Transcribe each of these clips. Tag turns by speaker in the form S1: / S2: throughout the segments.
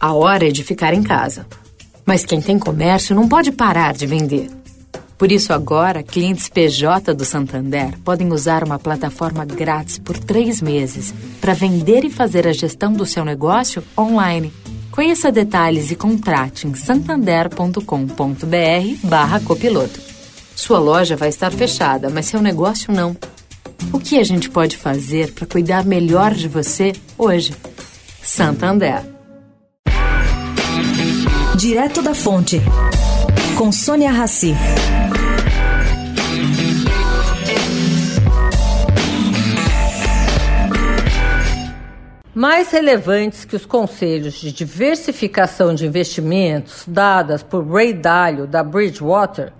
S1: A hora é de ficar em casa. Mas quem tem comércio não pode parar de vender. Por isso, agora, clientes PJ do Santander podem usar uma plataforma grátis por três meses para vender e fazer a gestão do seu negócio online. Conheça detalhes e contrate em santander.com.br/barra copiloto. Sua loja vai estar fechada, mas seu negócio não. O que a gente pode fazer para cuidar melhor de você hoje? Santander.
S2: Direto da Fonte, com Sônia Rassi.
S3: Mais relevantes que os conselhos de diversificação de investimentos dadas por Ray Dalio da Bridgewater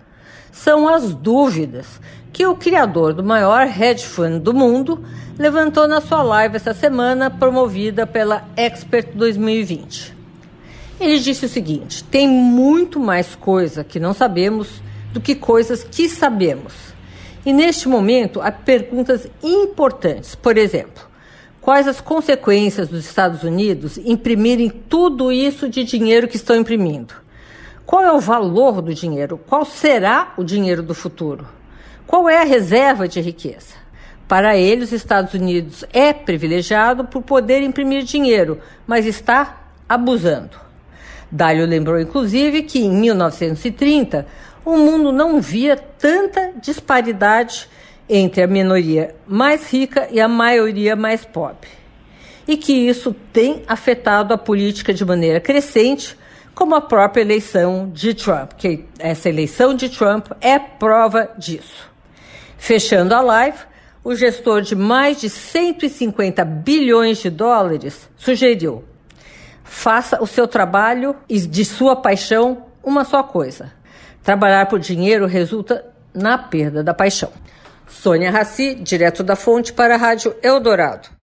S3: são as dúvidas que o criador do maior hedge fund do mundo levantou na sua live essa semana, promovida pela Expert 2020. Ele disse o seguinte: tem muito mais coisa que não sabemos do que coisas que sabemos. E neste momento há perguntas importantes. Por exemplo, quais as consequências dos Estados Unidos imprimirem tudo isso de dinheiro que estão imprimindo? Qual é o valor do dinheiro? Qual será o dinheiro do futuro? Qual é a reserva de riqueza? Para ele, os Estados Unidos é privilegiado por poder imprimir dinheiro, mas está abusando. Dalio lembrou, inclusive, que em 1930 o mundo não via tanta disparidade entre a minoria mais rica e a maioria mais pobre. E que isso tem afetado a política de maneira crescente, como a própria eleição de Trump, que essa eleição de Trump é prova disso. Fechando a live, o gestor de mais de 150 bilhões de dólares sugeriu: faça o seu trabalho e de sua paixão uma só coisa. Trabalhar por dinheiro resulta na perda da paixão. Sônia Raci, direto da fonte para a Rádio Eldorado.